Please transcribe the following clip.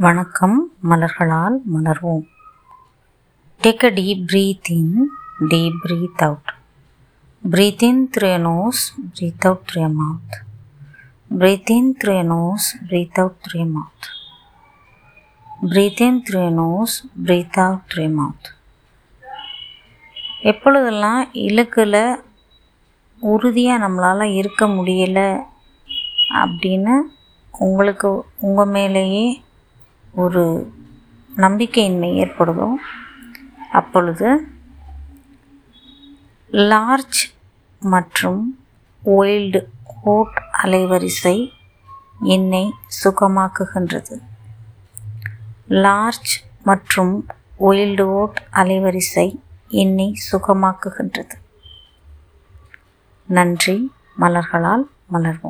வணக்கம் மலர்களால் மலர்வோம் take a deep breath in deep breath out breath in through nose breath out through mouth breath in through nose breath out through mouth breath in through nose breath out through mouth எப்பொழுதெல்லாம் இலக்கில் உறுதியாக நம்மளால் இருக்க முடியலை அப்படின்னு உங்களுக்கு உங்கள் மேலேயே ஒரு நம்பிக்கையின்மை ஏற்படுதோ அப்பொழுது லார்ஜ் மற்றும் ஒயில்டு ஓட் அலைவரிசை என்னை சுகமாக்குகின்றது. லார்ஜ் மற்றும் ஒயில்டு ஓட் அலைவரிசை என்னை சுகமாக்குகின்றது. நன்றி மலர்களால் மலர்வோம்.